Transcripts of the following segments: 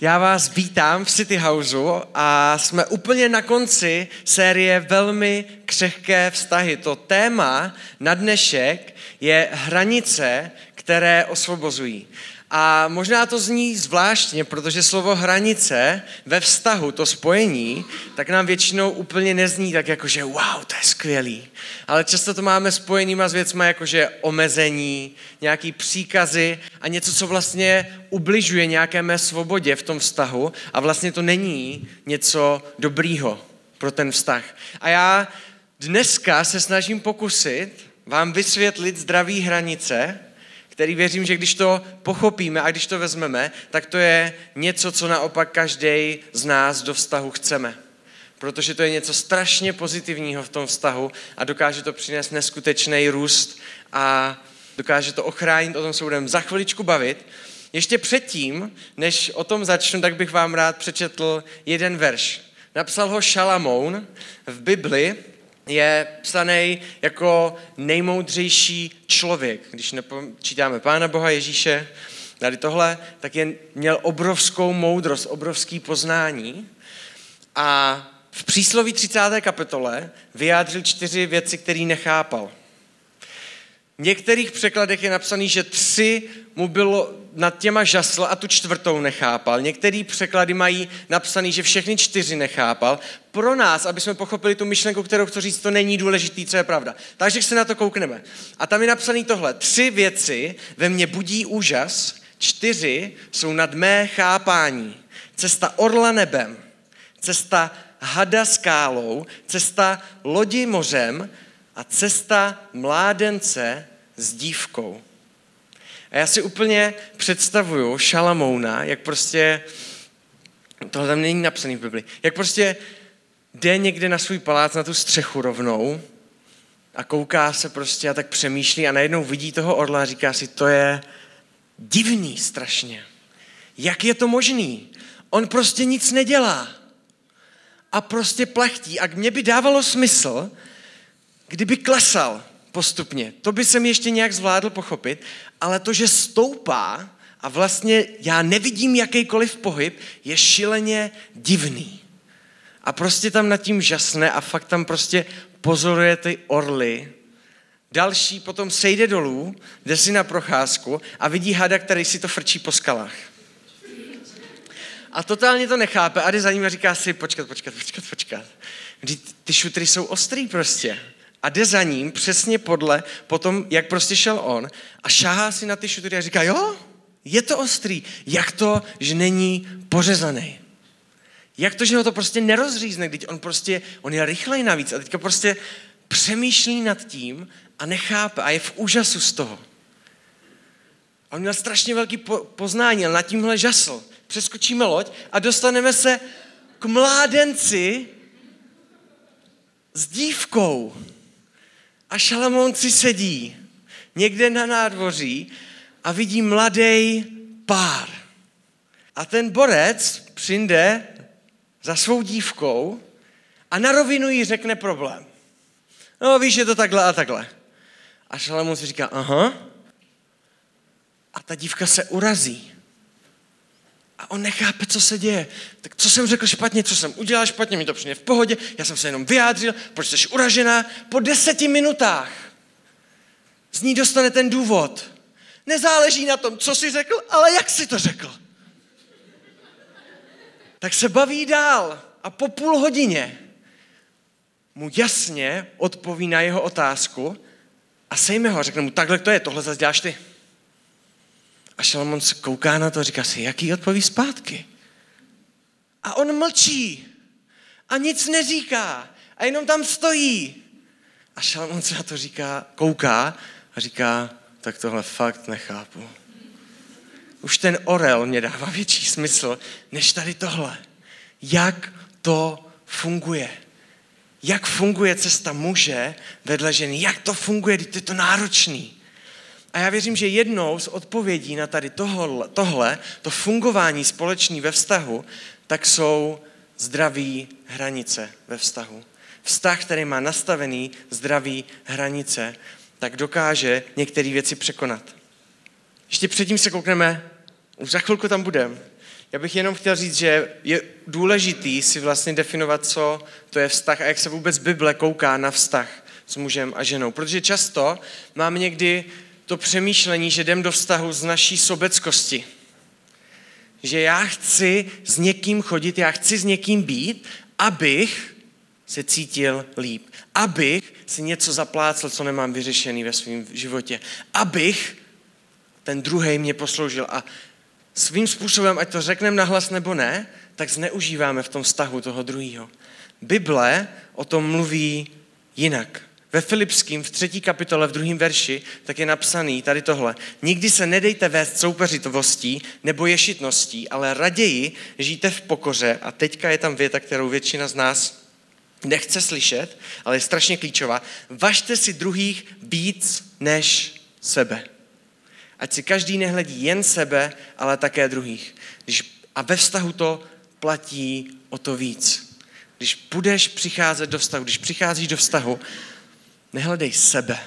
Já vás vítám v City Houseu a jsme úplně na konci série Velmi křehké vztahy. To téma na dnešek je hranice, které osvobozují. A možná to zní zvláštně, protože slovo hranice ve vztahu, to spojení, tak nám většinou úplně nezní tak jako, že wow, to je skvělý. Ale často to máme spojenýma s věcmi jako, že omezení, nějaký příkazy a něco, co vlastně ubližuje nějaké mé svobodě v tom vztahu a vlastně to není něco dobrýho pro ten vztah. A já dneska se snažím pokusit vám vysvětlit zdraví hranice, který věřím, že když to pochopíme a když to vezmeme, tak to je něco, co naopak každý z nás do vztahu chceme. Protože to je něco strašně pozitivního v tom vztahu a dokáže to přinést neskutečný růst a dokáže to ochránit, o tom se budeme za chviličku bavit. Ještě předtím, než o tom začnu, tak bych vám rád přečetl jeden verš. Napsal ho Šalamoun v Bibli je psaný jako nejmoudřejší člověk. Když nepočítáme Pána Boha Ježíše, tady tohle, tak je, měl obrovskou moudrost, obrovský poznání. A v přísloví 30. kapitole vyjádřil čtyři věci, které nechápal. Některých překladech je napsaný, že tři mu bylo nad těma žasl a tu čtvrtou nechápal. Některý překlady mají napsaný, že všechny čtyři nechápal. Pro nás, aby jsme pochopili tu myšlenku, kterou chci říct, to není důležitý, co je pravda. Takže se na to koukneme. A tam je napsaný tohle. Tři věci ve mně budí úžas, čtyři jsou nad mé chápání. Cesta orla nebem, cesta hada skálou, cesta lodi mořem a cesta mládence s dívkou. A já si úplně představuju Šalamouna, jak prostě, tohle tam není napsaný v Bibli, jak prostě jde někde na svůj palác, na tu střechu rovnou a kouká se prostě a tak přemýšlí a najednou vidí toho orla a říká si, to je divný strašně. Jak je to možný? On prostě nic nedělá. A prostě plachtí. A mě by dávalo smysl, kdyby klesal postupně. To by jsem ještě nějak zvládl pochopit, ale to, že stoupá a vlastně já nevidím jakýkoliv pohyb, je šileně divný. A prostě tam nad tím žasne a fakt tam prostě pozoruje ty orly. Další potom sejde dolů, jde si na procházku a vidí hada, který si to frčí po skalách. A totálně to nechápe a jde za ním a říká si, počkat, počkat, počkat, počkat. Ty šutry jsou ostrý prostě a jde za ním přesně podle potom, jak prostě šel on a šáhá si na ty šutury a říká, jo, je to ostrý. Jak to, že není pořezaný? Jak to, že ho to prostě nerozřízne, když on prostě, on je rychlej navíc a teďka prostě přemýšlí nad tím a nechápe a je v úžasu z toho. A on měl strašně velký po, poznání, ale nad tímhle žasl. Přeskočíme loď a dostaneme se k mládenci s dívkou. A Šalamoun si sedí někde na nádvoří a vidí mladý pár. A ten borec přijde za svou dívkou a na rovinu jí řekne problém. No víš, je to takhle a takhle. A Šalamoun si říká, aha. A ta dívka se urazí. A on nechápe, co se děje. Tak co jsem řekl špatně, co jsem udělal špatně, mi to přijde v pohodě, já jsem se jenom vyjádřil, proč jsi uražená. Po deseti minutách z ní dostane ten důvod. Nezáleží na tom, co jsi řekl, ale jak jsi to řekl. Tak se baví dál a po půl hodině mu jasně odpoví na jeho otázku a sejme ho řekne mu, takhle to je, tohle zase děláš ty. A Šalamon se kouká na to a říká si, jaký odpoví zpátky. A on mlčí a nic neříká a jenom tam stojí. A Šalamon se na to říká, kouká a říká, tak tohle fakt nechápu. Už ten orel mě dává větší smysl, než tady tohle. Jak to funguje? Jak funguje cesta muže vedle ženy? Jak to funguje, když je to náročný? A já věřím, že jednou z odpovědí na tady tohle, tohle to fungování společný ve vztahu, tak jsou zdraví hranice ve vztahu. Vztah, který má nastavený zdraví hranice, tak dokáže některé věci překonat. Ještě předtím se koukneme, už za chvilku tam budeme, Já bych jenom chtěl říct, že je důležitý si vlastně definovat, co to je vztah a jak se vůbec Bible kouká na vztah s mužem a ženou. Protože často mám někdy to přemýšlení, že jdem do vztahu z naší sobeckosti. Že já chci s někým chodit, já chci s někým být, abych se cítil líp. Abych si něco zaplácel, co nemám vyřešený ve svém životě. Abych ten druhý mě posloužil. A svým způsobem, ať to řekneme nahlas nebo ne, tak zneužíváme v tom vztahu toho druhého. Bible o tom mluví jinak. Ve Filipským v třetí kapitole v druhém verši tak je napsaný tady tohle. Nikdy se nedejte vést soupeřitovostí nebo ješitností, ale raději žijte v pokoře. A teďka je tam věta, kterou většina z nás nechce slyšet, ale je strašně klíčová. Važte si druhých víc než sebe. Ať si každý nehledí jen sebe, ale také druhých. Když, a ve vztahu to platí o to víc. Když budeš přicházet do vztahu, když přicházíš do vztahu, nehledej sebe.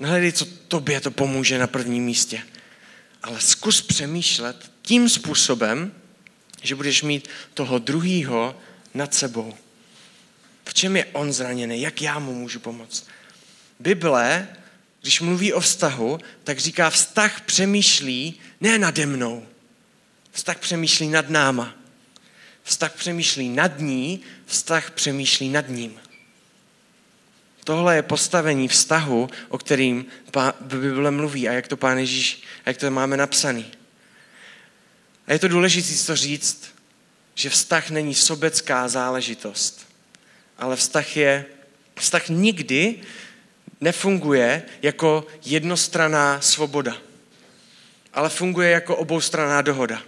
Nehledej, co tobě to pomůže na prvním místě. Ale zkus přemýšlet tím způsobem, že budeš mít toho druhýho nad sebou. V čem je on zraněný? Jak já mu můžu pomoct? Bible, když mluví o vztahu, tak říká, vztah přemýšlí ne nade mnou. Vztah přemýšlí nad náma. Vztah přemýšlí nad ní, vztah přemýšlí nad ním. Tohle je postavení vztahu, o kterým Bible mluví a jak to Pán Ježíš, jak to máme napsaný. A je to důležité to říct, že vztah není sobecká záležitost, ale vztah je, vztah nikdy nefunguje jako jednostraná svoboda, ale funguje jako oboustranná dohoda.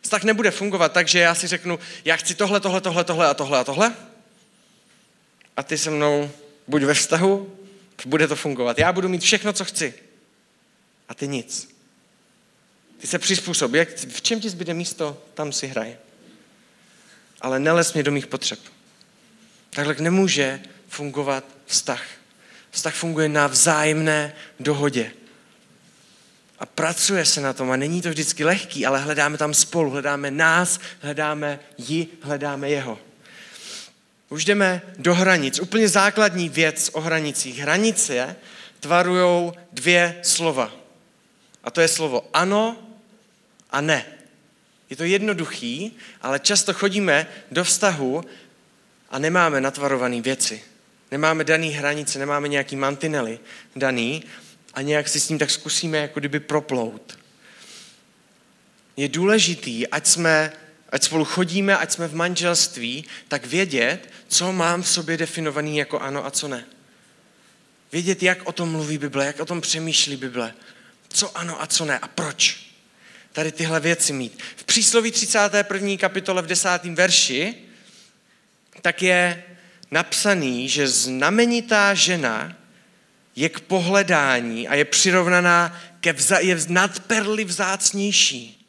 Vztah nebude fungovat tak, že já si řeknu, já chci tohle, tohle, tohle, tohle a tohle a tohle. A ty se mnou buď ve vztahu, bude to fungovat. Já budu mít všechno, co chci. A ty nic. Ty se přizpůsob. Jak, v čem ti zbyde místo, tam si hraj. Ale neles mě do mých potřeb. Takhle nemůže fungovat vztah. Vztah funguje na vzájemné dohodě. A pracuje se na tom a není to vždycky lehký, ale hledáme tam spolu, hledáme nás, hledáme ji, hledáme jeho. Už jdeme do hranic. Úplně základní věc o hranicích. Hranice tvarují dvě slova. A to je slovo ano a ne. Je to jednoduchý, ale často chodíme do vztahu a nemáme natvarované věci. Nemáme daný hranice, nemáme nějaký mantinely daný a nějak si s ním tak zkusíme jako kdyby proplout. Je důležitý, ať jsme ať spolu chodíme, ať jsme v manželství, tak vědět, co mám v sobě definovaný jako ano a co ne. Vědět, jak o tom mluví Bible, jak o tom přemýšlí Bible. Co ano a co ne a proč. Tady tyhle věci mít. V přísloví 31. kapitole v 10. verši tak je napsaný, že znamenitá žena je k pohledání a je přirovnaná ke vza, je nad perly vzácnější.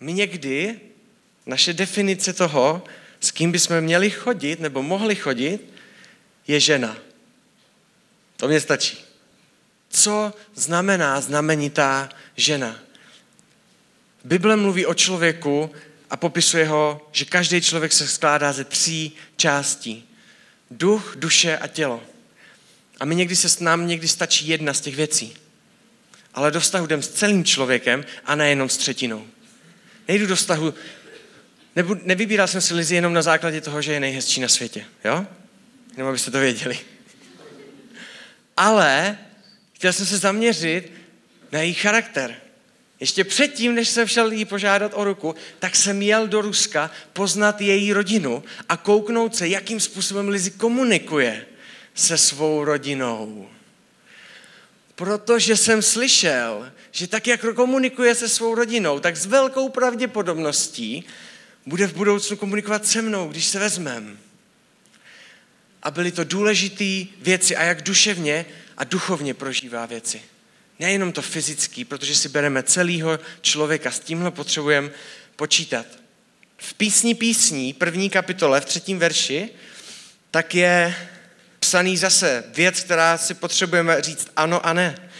My někdy naše definice toho, s kým bychom měli chodit nebo mohli chodit, je žena. To mě stačí. Co znamená znamenitá žena? Bible mluví o člověku a popisuje ho, že každý člověk se skládá ze tří částí. Duch, duše a tělo. A my někdy se nám někdy stačí jedna z těch věcí. Ale do vztahu jdem s celým člověkem a nejenom s třetinou. Nejdu do vztahu Nebu, nevybíral jsem si Lizi jenom na základě toho, že je nejhezčí na světě, jo? Jenom abyste to věděli. Ale chtěl jsem se zaměřit na její charakter. Ještě předtím, než jsem šel jí požádat o ruku, tak jsem jel do Ruska poznat její rodinu a kouknout se, jakým způsobem Lizi komunikuje se svou rodinou. Protože jsem slyšel, že tak, jak komunikuje se svou rodinou, tak s velkou pravděpodobností bude v budoucnu komunikovat se mnou, když se vezmem. A byly to důležité věci a jak duševně a duchovně prožívá věci. Nejenom to fyzický, protože si bereme celého člověka, s tímhle potřebujeme počítat. V písni písní, první kapitole, v třetím verši, tak je psaný zase věc, která si potřebujeme říct ano a ne.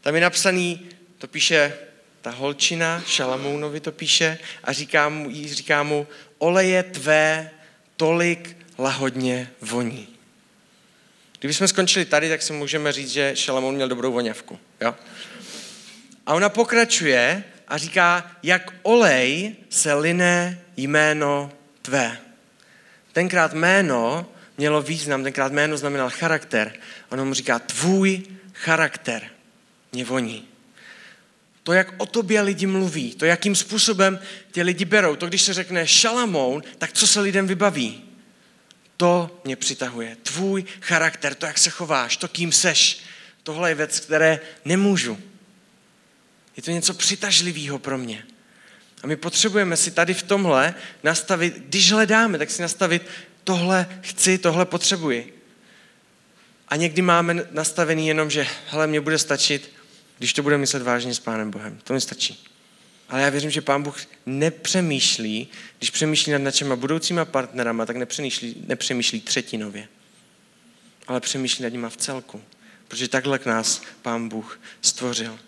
Tam je napsaný, to píše ta holčina Šalamounovi to píše a říká mu, říká mu oleje tvé tolik lahodně voní. Kdybychom skončili tady, tak si můžeme říct, že Šalamoun měl dobrou voňavku. Jo? A ona pokračuje a říká, jak olej se line jméno tvé. Tenkrát jméno mělo význam, tenkrát jméno znamenal charakter. Ono mu říká, tvůj charakter mě voní. To, jak o tobě lidi mluví, to, jakým způsobem tě lidi berou, to, když se řekne Šalamoun, tak co se lidem vybaví? To mě přitahuje. Tvůj charakter, to, jak se chováš, to, kým seš. Tohle je věc, které nemůžu. Je to něco přitažlivého pro mě. A my potřebujeme si tady v tomhle nastavit, když hledáme, tak si nastavit, tohle chci, tohle potřebuji. A někdy máme nastavený jenom, že hele, mě bude stačit, když to bude myslet vážně s Pánem Bohem. To mi stačí. Ale já věřím, že Pán Bůh nepřemýšlí, když přemýšlí nad našimi budoucíma partnerama, tak nepřemýšlí, nepřemýšlí třetinově, ale přemýšlí nad nima v celku. Protože takhle k nás Pán Bůh stvořil.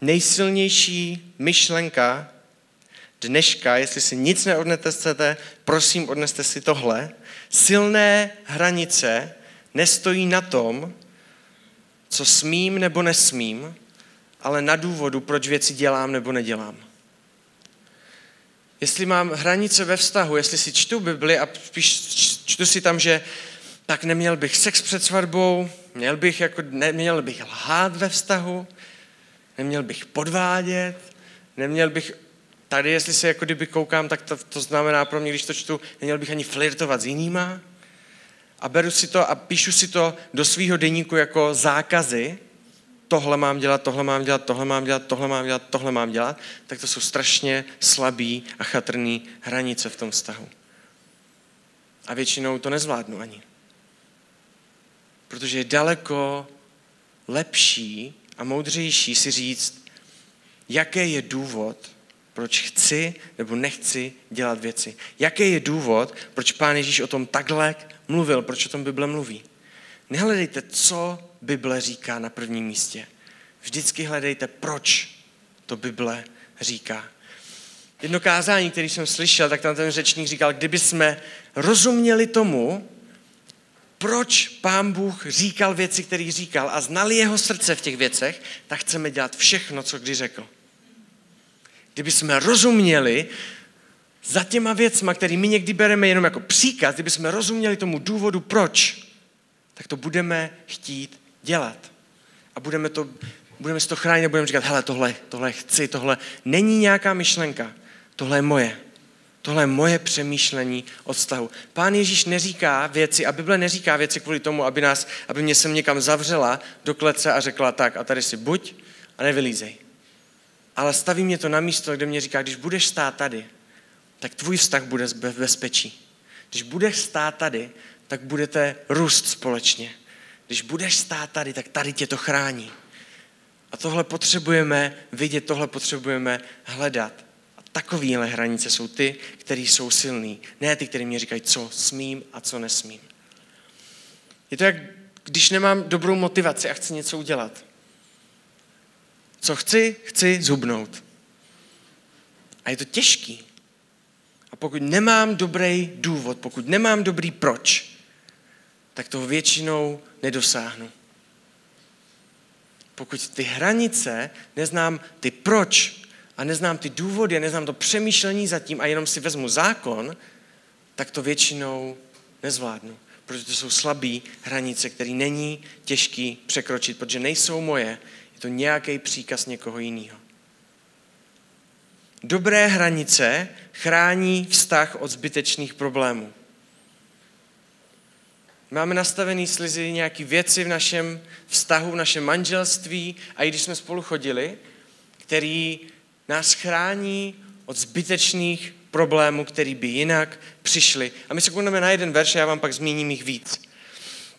Nejsilnější myšlenka dneška, jestli si nic neodnesete, prosím, odneste si tohle. Silné hranice nestojí na tom, co smím nebo nesmím, ale na důvodu, proč věci dělám nebo nedělám. Jestli mám hranice ve vztahu, jestli si čtu Bibli a spíš čtu si tam, že tak neměl bych sex před svatbou, měl bych, jako, neměl bych lhát ve vztahu, neměl bych podvádět, neměl bych, tady jestli se jako kdyby koukám, tak to, to znamená pro mě, když to čtu, neměl bych ani flirtovat s jinýma, a beru si to a píšu si to do svého deníku jako zákazy, tohle mám dělat, tohle mám dělat, tohle mám dělat, tohle mám dělat, tohle mám dělat, tak to jsou strašně slabý a chatrný hranice v tom vztahu. A většinou to nezvládnu ani. Protože je daleko lepší a moudřejší si říct, jaký je důvod, proč chci nebo nechci dělat věci. Jaký je důvod, proč Pán Ježíš o tom takhle mluvil, proč o tom Bible mluví. Nehledejte, co Bible říká na prvním místě. Vždycky hledejte, proč to Bible říká. Jedno kázání, který jsem slyšel, tak tam ten řečník říkal, kdyby jsme rozuměli tomu, proč pán Bůh říkal věci, které říkal a znali jeho srdce v těch věcech, tak chceme dělat všechno, co kdy řekl. Kdyby jsme rozuměli za těma věcma, které my někdy bereme jenom jako příkaz, kdyby jsme rozuměli tomu důvodu, proč, tak to budeme chtít dělat. A budeme, to, budeme si to chránit a budeme říkat, hele, tohle, tohle chci, tohle není nějaká myšlenka, tohle je moje. Tohle je moje přemýšlení o vztahu. Pán Ježíš neříká věci a Bible neříká věci kvůli tomu, aby, nás, aby mě sem někam zavřela do klece a řekla tak a tady si buď a nevylízej. Ale staví mě to na místo, kde mě říká, když budeš stát tady, tak tvůj vztah bude v bezpečí. Když budeš stát tady, tak budete růst společně. Když budeš stát tady, tak tady tě to chrání. A tohle potřebujeme vidět, tohle potřebujeme hledat. A takovéhle hranice jsou ty, které jsou silný. Ne ty, které mě říkají, co smím a co nesmím. Je to jak, když nemám dobrou motivaci a chci něco udělat. Co chci? Chci zubnout. A je to těžký. A pokud nemám dobrý důvod, pokud nemám dobrý proč, tak toho většinou nedosáhnu. Pokud ty hranice neznám ty proč a neznám ty důvody a neznám to přemýšlení zatím a jenom si vezmu zákon, tak to většinou nezvládnu. Protože to jsou slabé hranice, které není těžký překročit, protože nejsou moje, je to nějaký příkaz někoho jiného. Dobré hranice chrání vztah od zbytečných problémů. Máme nastavený slizy nějaké věci v našem vztahu, v našem manželství a i když jsme spolu chodili, který nás chrání od zbytečných problémů, který by jinak přišli. A my se koukneme na jeden verš a já vám pak zmíním jich víc.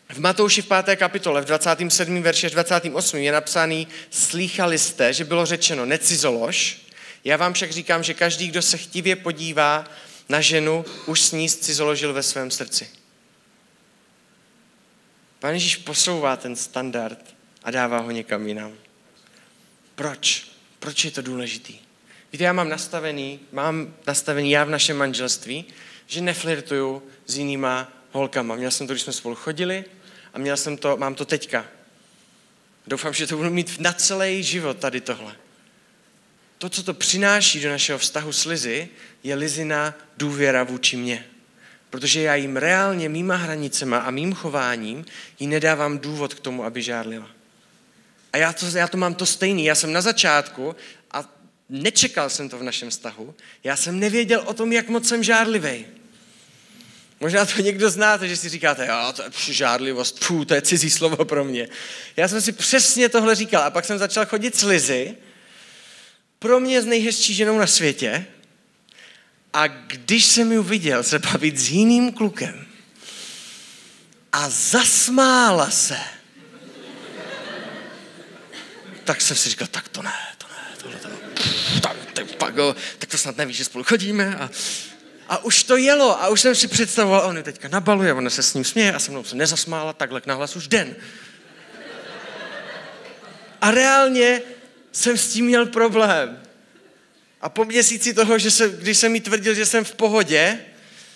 V Matouši v 5. kapitole, v 27. verši až 28. je napsaný, slýchali jste, že bylo řečeno necizolož, já vám však říkám, že každý, kdo se chtivě podívá na ženu, už s ní cizoložil ve svém srdci. Pán Ježíš posouvá ten standard a dává ho někam jinam. Proč? Proč je to důležitý? Víte, já mám nastavený, mám nastavený já v našem manželství, že neflirtuju s jinýma holkama. Měl jsem to, když jsme spolu chodili a měl jsem to, mám to teďka. Doufám, že to budu mít na celý život tady tohle. To, co to přináší do našeho vztahu s Lizy, je Lizina důvěra vůči mně. Protože já jim reálně mýma hranicema a mým chováním jí nedávám důvod k tomu, aby žárlila. A já to, já to mám to stejný. Já jsem na začátku a nečekal jsem to v našem vztahu. Já jsem nevěděl o tom, jak moc jsem žárlivý. Možná to někdo znáte, že si říkáte, jo, to je žárlivost, pů, to je cizí slovo pro mě. Já jsem si přesně tohle říkal a pak jsem začal chodit s Lizy, pro mě s nejhezčí ženou na světě a když jsem ji viděl se bavit s jiným klukem a zasmála se, tak jsem si říkal, tak to ne, to ne, tohle to, tak, tak, tak to snad nevíš, že spolu chodíme a a už to jelo a už jsem si představoval, on je teďka nabaluje, ona se s ním směje a se mnou se nezasmála, takhle k nahlas už den. A reálně jsem s tím měl problém. A po měsíci toho, že se, když jsem mi tvrdil, že jsem v pohodě,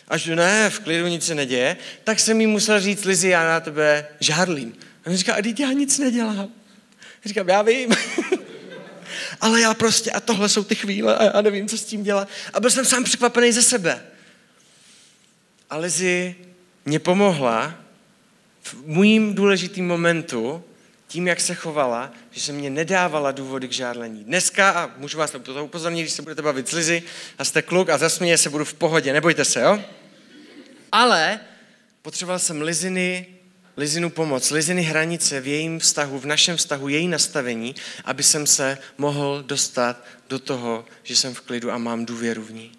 a že ne, v klidu nic se neděje, tak jsem mi musel říct, Lizi, já na tebe žárlím. A on říká, a já nic nedělám. Říkám, já vím. Ale já prostě, a tohle jsou ty chvíle a já nevím, co s tím dělat. A byl jsem sám překvapený ze sebe. A Lizy mě pomohla v mým důležitým momentu, tím, jak se chovala, že se mě nedávala důvody k žárlení. Dneska, a můžu vás to upozornit, když se budete bavit s Lizy a jste kluk a zasměje se, budu v pohodě, nebojte se, jo? Ale potřeboval jsem Liziny Lizinu pomoc, Liziny hranice v jejím vztahu, v našem vztahu, její nastavení, aby jsem se mohl dostat do toho, že jsem v klidu a mám důvěru v ní.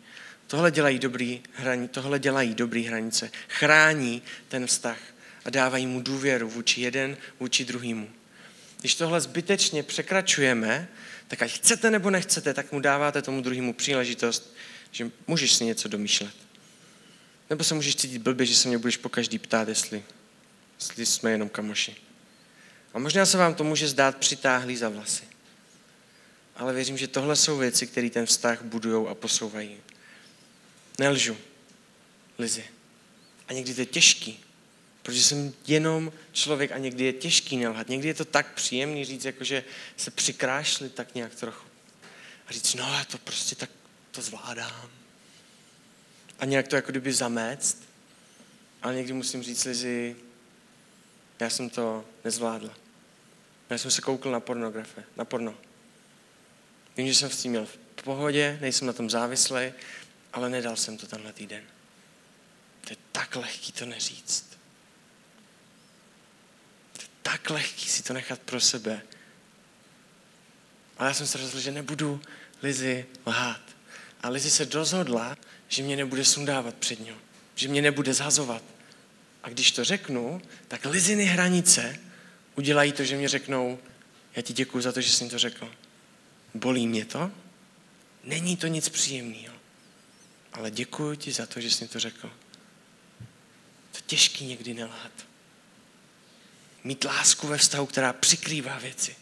Tohle dělají dobrý, hrani, tohle dělají dobrý hranice. Chrání ten vztah a dávají mu důvěru vůči jeden, vůči druhýmu. Když tohle zbytečně překračujeme, tak ať chcete nebo nechcete, tak mu dáváte tomu druhému příležitost, že můžeš si něco domýšlet. Nebo se můžeš cítit blbě, že se mě budeš po každý ptát, jestli jestli jsme jenom kamoši. A možná se vám to může zdát přitáhlý za vlasy. Ale věřím, že tohle jsou věci, které ten vztah budují a posouvají. Nelžu, Lizy. A někdy to je těžký, protože jsem jenom člověk a někdy je těžký nelhat. Někdy je to tak příjemný říct, jakože se přikrášli tak nějak trochu. A říct, no já to prostě tak to zvládám. A nějak to jako kdyby zamést. Ale někdy musím říct Lizy, já jsem to nezvládla. Já jsem se koukl na pornografie, na porno. Vím, že jsem s tím měl v pohodě, nejsem na tom závislý, ale nedal jsem to tenhle týden. To je tak lehký to neříct. To je tak lehký si to nechat pro sebe. Ale já jsem se rozhodl, že nebudu Lizy lhát. A Lizy se rozhodla, že mě nebude sundávat před ňou. Že mě nebude zhazovat a když to řeknu, tak liziny hranice udělají to, že mě řeknou, já ti děkuji za to, že jsi to řekl. Bolí mě to? Není to nic příjemného. Ale děkuji ti za to, že jsi to řekl. To těžký někdy nelhat. Mít lásku ve vztahu, která přikrývá věci.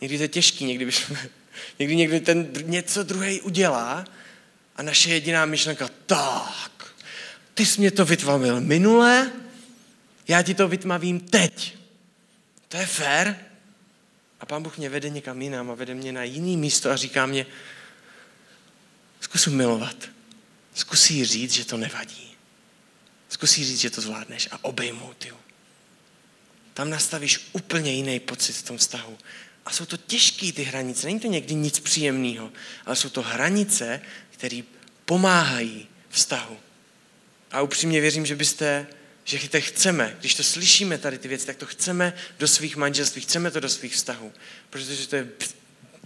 Někdy to je těžký, někdy, bychom, někdy někdy ten něco druhý udělá a naše jediná myšlenka, tak, ty jsi mě to vytmavil minule, já ti to vytmavím teď. To je fér. A pán Bůh mě vede někam jinam a vede mě na jiný místo a říká mě, zkus milovat. Zkus jí říct, že to nevadí. Zkus jí říct, že to zvládneš a obejmout ju. Tam nastavíš úplně jiný pocit v tom vztahu. A jsou to těžké ty hranice. Není to někdy nic příjemného, ale jsou to hranice, které pomáhají vztahu. A upřímně věřím, že byste, že to chceme, když to slyšíme tady ty věci, tak to chceme do svých manželství, chceme to do svých vztahů, protože to je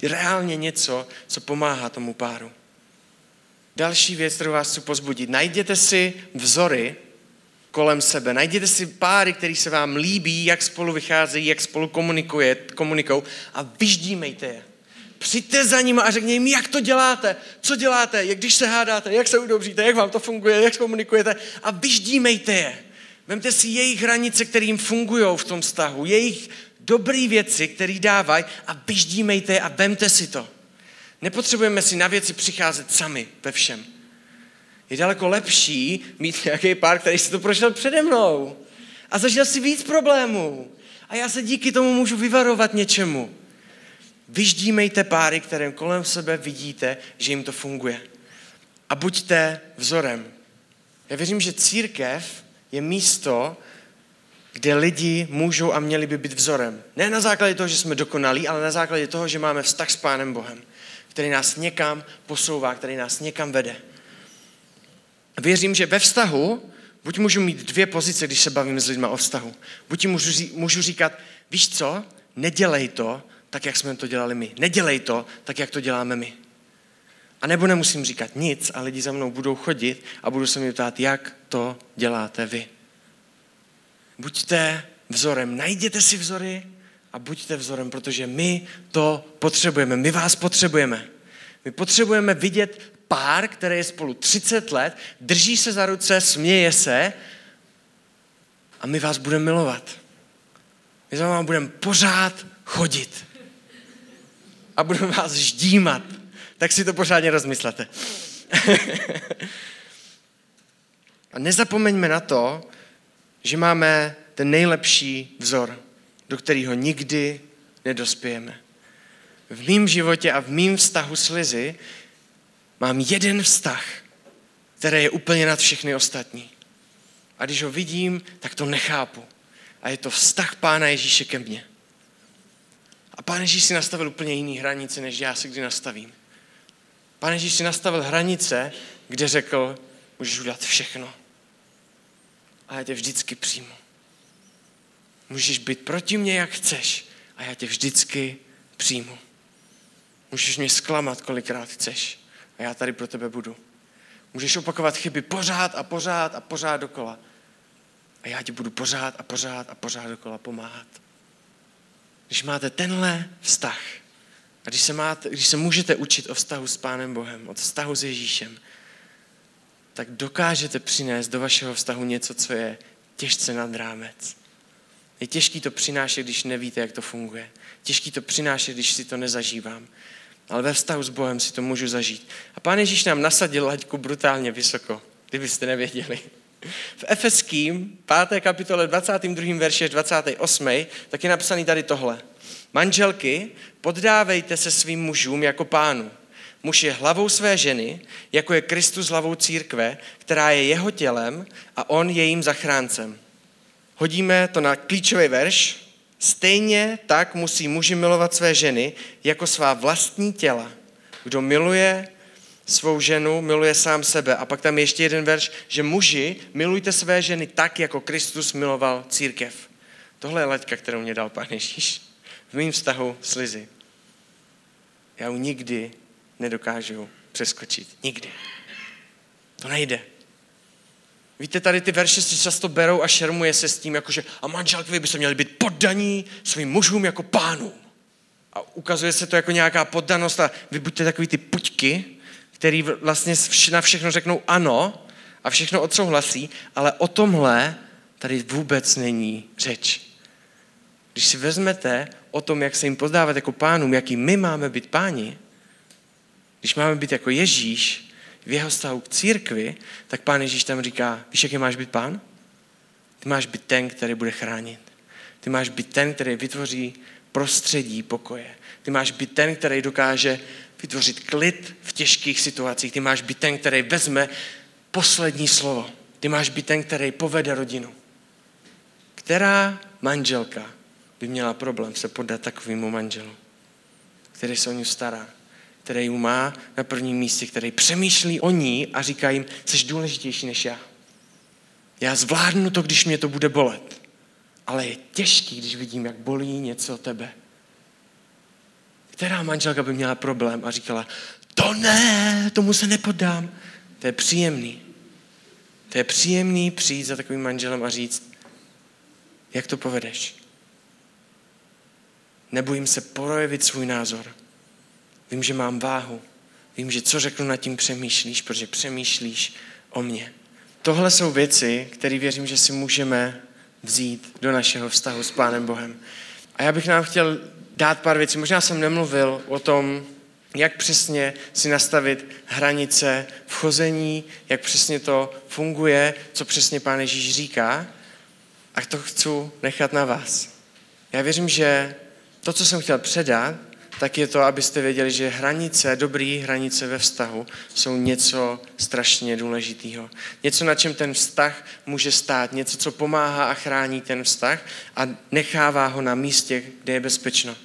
reálně něco, co pomáhá tomu páru. Další věc, kterou vás chci pozbudit. Najděte si vzory kolem sebe. Najděte si páry, který se vám líbí, jak spolu vycházejí, jak spolu komunikuje, komunikou a vyždímejte je. Přijďte za ním a řekněte jim, jak to děláte, co děláte, jak když se hádáte, jak se udobříte, jak vám to funguje, jak komunikujete a vyždímejte je. Vemte si jejich hranice, které jim fungují v tom vztahu, jejich dobré věci, které dávají a vyždímejte je a vemte si to. Nepotřebujeme si na věci přicházet sami ve všem. Je daleko lepší mít nějaký pár, který si to prošel přede mnou a zažil si víc problémů. A já se díky tomu můžu vyvarovat něčemu. Vyždímejte páry, které kolem sebe vidíte, že jim to funguje. A buďte vzorem. Já věřím, že církev je místo, kde lidi můžou a měli by být vzorem. Ne na základě toho, že jsme dokonalí, ale na základě toho, že máme vztah s Pánem Bohem, který nás někam posouvá, který nás někam vede. Věřím, že ve vztahu buď můžu mít dvě pozice, když se bavím s lidmi o vztahu. Buď ti můžu, můžu říkat, víš co, nedělej to tak, jak jsme to dělali my. Nedělej to tak, jak to děláme my. A nebo nemusím říkat nic a lidi za mnou budou chodit a budou se mi ptát, jak to děláte vy. Buďte vzorem, najděte si vzory a buďte vzorem, protože my to potřebujeme, my vás potřebujeme. My potřebujeme vidět pár, který je spolu 30 let, drží se za ruce, směje se a my vás budeme milovat. My za vám budeme pořád chodit. A budeme vás ždímat. Tak si to pořádně rozmyslete. a nezapomeňme na to, že máme ten nejlepší vzor, do kterého nikdy nedospějeme. V mém životě a v mém vztahu s Lizy mám jeden vztah, který je úplně nad všechny ostatní. A když ho vidím, tak to nechápu. A je to vztah Pána Ježíše ke mně. A Pán Ježíš si nastavil úplně jiný hranice, než já si kdy nastavím. Pán Ježíš si nastavil hranice, kde řekl, můžeš udělat všechno. A já tě vždycky přijmu. Můžeš být proti mně, jak chceš. A já tě vždycky přijmu. Můžeš mě zklamat, kolikrát chceš a já tady pro tebe budu. Můžeš opakovat chyby pořád a pořád a pořád dokola. A já ti budu pořád a pořád a pořád dokola pomáhat. Když máte tenhle vztah, a když se, máte, když se můžete učit o vztahu s Pánem Bohem, o vztahu s Ježíšem, tak dokážete přinést do vašeho vztahu něco, co je těžce nad rámec. Je těžký to přinášet, když nevíte, jak to funguje. Těžký to přinášet, když si to nezažívám ale ve vztahu s Bohem si to můžu zažít. A Pán Ježíš nám nasadil laťku brutálně vysoko, kdybyste nevěděli. V Efeským 5. kapitole 22. verši 28. tak je napsaný tady tohle. Manželky, poddávejte se svým mužům jako pánu. Muž je hlavou své ženy, jako je Kristus hlavou církve, která je jeho tělem a on je jejím zachráncem. Hodíme to na klíčový verš, Stejně tak musí muži milovat své ženy jako svá vlastní těla. Kdo miluje svou ženu, miluje sám sebe. A pak tam je ještě jeden verš, že muži milujte své ženy tak, jako Kristus miloval církev. Tohle je leďka, kterou mě dal Pán Ježíš v mém vztahu s Lizy. Já ji nikdy nedokážu přeskočit. Nikdy. To nejde. Víte, tady ty verše si často berou a šermuje se s tím, jakože a manželky by se měli být poddaní svým mužům jako pánu. A ukazuje se to jako nějaká poddanost a vy buďte takový ty puťky, který vlastně na všechno řeknou ano a všechno odsouhlasí, ale o tomhle tady vůbec není řeč. Když si vezmete o tom, jak se jim pozdávat jako pánům, jaký my máme být páni, když máme být jako Ježíš, v jeho vztahu k církvi, tak pán Ježíš tam říká, víš, jaký máš být pán? Ty máš být ten, který bude chránit. Ty máš být ten, který vytvoří prostředí pokoje. Ty máš být ten, který dokáže vytvořit klid v těžkých situacích. Ty máš být ten, který vezme poslední slovo. Ty máš být ten, který povede rodinu. Která manželka by měla problém se podat takovému manželu, který se o ní stará, který ji má na prvním místě, který přemýšlí o ní a říká jim, jsi důležitější než já. Já zvládnu to, když mě to bude bolet. Ale je těžký, když vidím, jak bolí něco tebe. Která manželka by měla problém a říkala, to ne, tomu se nepodám. To je příjemný. To je příjemný přijít za takovým manželem a říct, jak to povedeš. Nebojím se projevit svůj názor. Vím, že mám váhu. Vím, že co řeknu nad tím přemýšlíš, protože přemýšlíš o mě. Tohle jsou věci, které věřím, že si můžeme vzít do našeho vztahu s Pánem Bohem. A já bych nám chtěl dát pár věcí. Možná jsem nemluvil o tom, jak přesně si nastavit hranice v chození, jak přesně to funguje, co přesně Pán Ježíš říká. A to chci nechat na vás. Já věřím, že to, co jsem chtěl předat, tak je to, abyste věděli, že hranice, dobrý hranice ve vztahu jsou něco strašně důležitého. Něco, na čem ten vztah může stát, něco, co pomáhá a chrání ten vztah a nechává ho na místě, kde je bezpečno.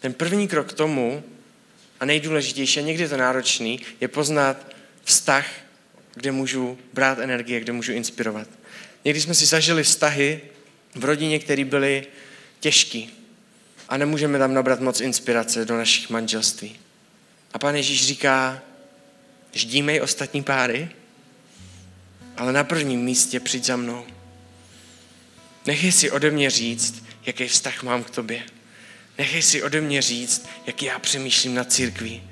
Ten první krok k tomu, a nejdůležitější, a někdy to náročný, je poznat vztah, kde můžu brát energie, kde můžu inspirovat. Někdy jsme si zažili vztahy v rodině, které byly těžký a nemůžeme tam nabrat moc inspirace do našich manželství. A pán Ježíš říká, ždímej ostatní páry, ale na prvním místě přijď za mnou. Nechej si ode mě říct, jaký vztah mám k tobě. Nechej si ode mě říct, jak já přemýšlím na církví.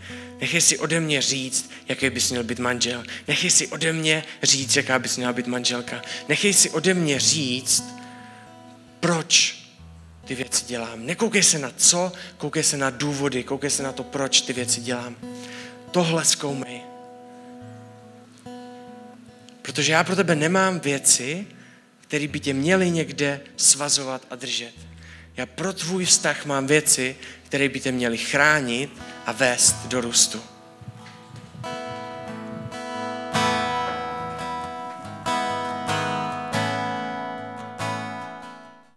Nechej si ode mě říct, jaký bys měl být manžel. Nechej si ode mě říct, jaká bys měla být manželka. Nechej si ode mě říct, proč ty věci dělám. Nekoukej se na co, koukej se na důvody, koukej se na to, proč ty věci dělám. Tohle zkoumej. Protože já pro tebe nemám věci, které by tě měly někde svazovat a držet. Já pro tvůj vztah mám věci, které by tě měly chránit a vést do růstu.